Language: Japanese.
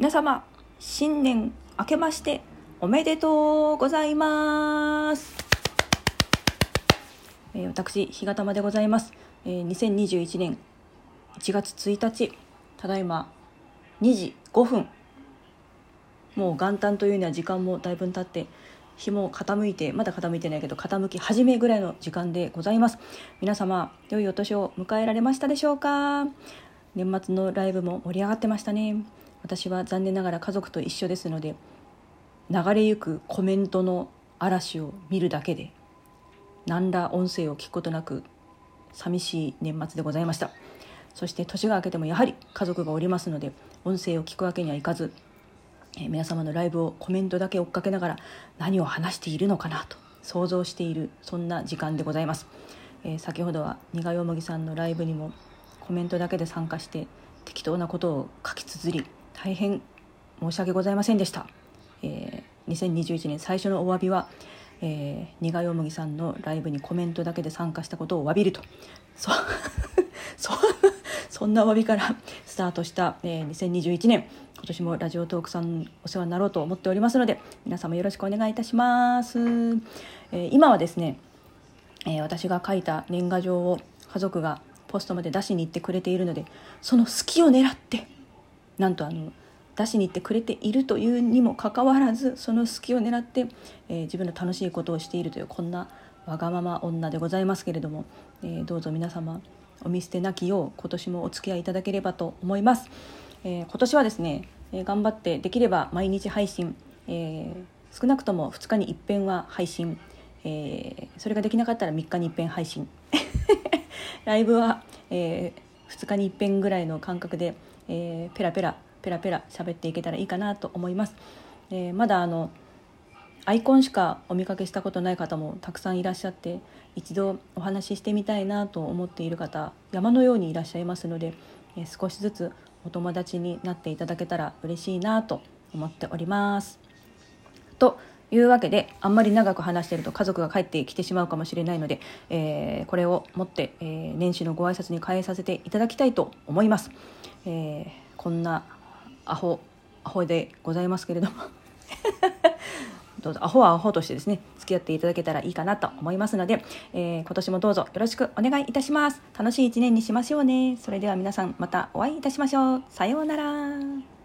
皆様新年明けましておめでとうございます、えー私日が玉でございます、えー2021年1月1日ただいま2時5分もう元旦というには時間もだいぶ経って日も傾いてまだ傾いてないけど傾き始めぐらいの時間でございます。皆様良いお年を迎えられましたでしょうか？年末のライブも盛り上がってましたね。私は残念ながら家族と一緒ですので流れゆくコメントの嵐を見るだけで何ら音声を聞くことなく寂しい年末でございました。そして年が明けてもやはり家族がおりますので音声を聞くわけにはいかずえ皆様のライブをコメントだけ追っかけながら何を話しているのかなと想像しているそんな時間でございます、えー先ほどは苦よもぎさんのライブにもコメントだけで参加して適当なことを書き綴り大変申し訳ございませんでした、えー2021年最初のお詫びは、えー、苦よもぎさんのライブにコメントだけで参加したことを詫びると。そ そそんなお詫びからスタートした、えー2021年今年もラジオトークさんお世話になろうと思っておりますので皆様よろしくお願いいたします、えー今はですね、えー私が書いた年賀状を家族がポストまで出しに行ってくれているのでその隙を狙ってなんとあの出しに行ってくれているというにもかかわらずその隙を狙って、えー自分の楽しいことをしているというこんなわがまま女でございますけれども、えーどうぞ皆様お見捨てなきよう今年もお付き合いいただければと思います、えー今年はですね、え頑張ってできれば毎日配信、え少なくとも2日に一遍は配信、えそれができなかったら3日に一遍配信。ライブは、え2日に一遍ぐらいの感覚で、えーペラペラペラペラ喋っていけたらいいかなと思います、えーまだあのアイコンしかお見かけしたことない方もたくさんいらっしゃって一度お話ししてみたいなと思っている方山のようにいらっしゃいますので、えー少しずつお友達になっていただけたら嬉しいなと思っております。いうわけであんまり長く話してると家族が帰ってきてしまうかもしれないので、えーこれをもって、えー年始のご挨拶に変えさせていただきたいと思います。えーこんなアホアホでございますけれども。どうぞアホはアホとしてですね付き合っていただけたらいいかなと思いますので、えー今年もどうぞよろしくお願いいたします。楽しい一年にしましょうね。それでは皆さんまたお会いいたしましょう。さようなら。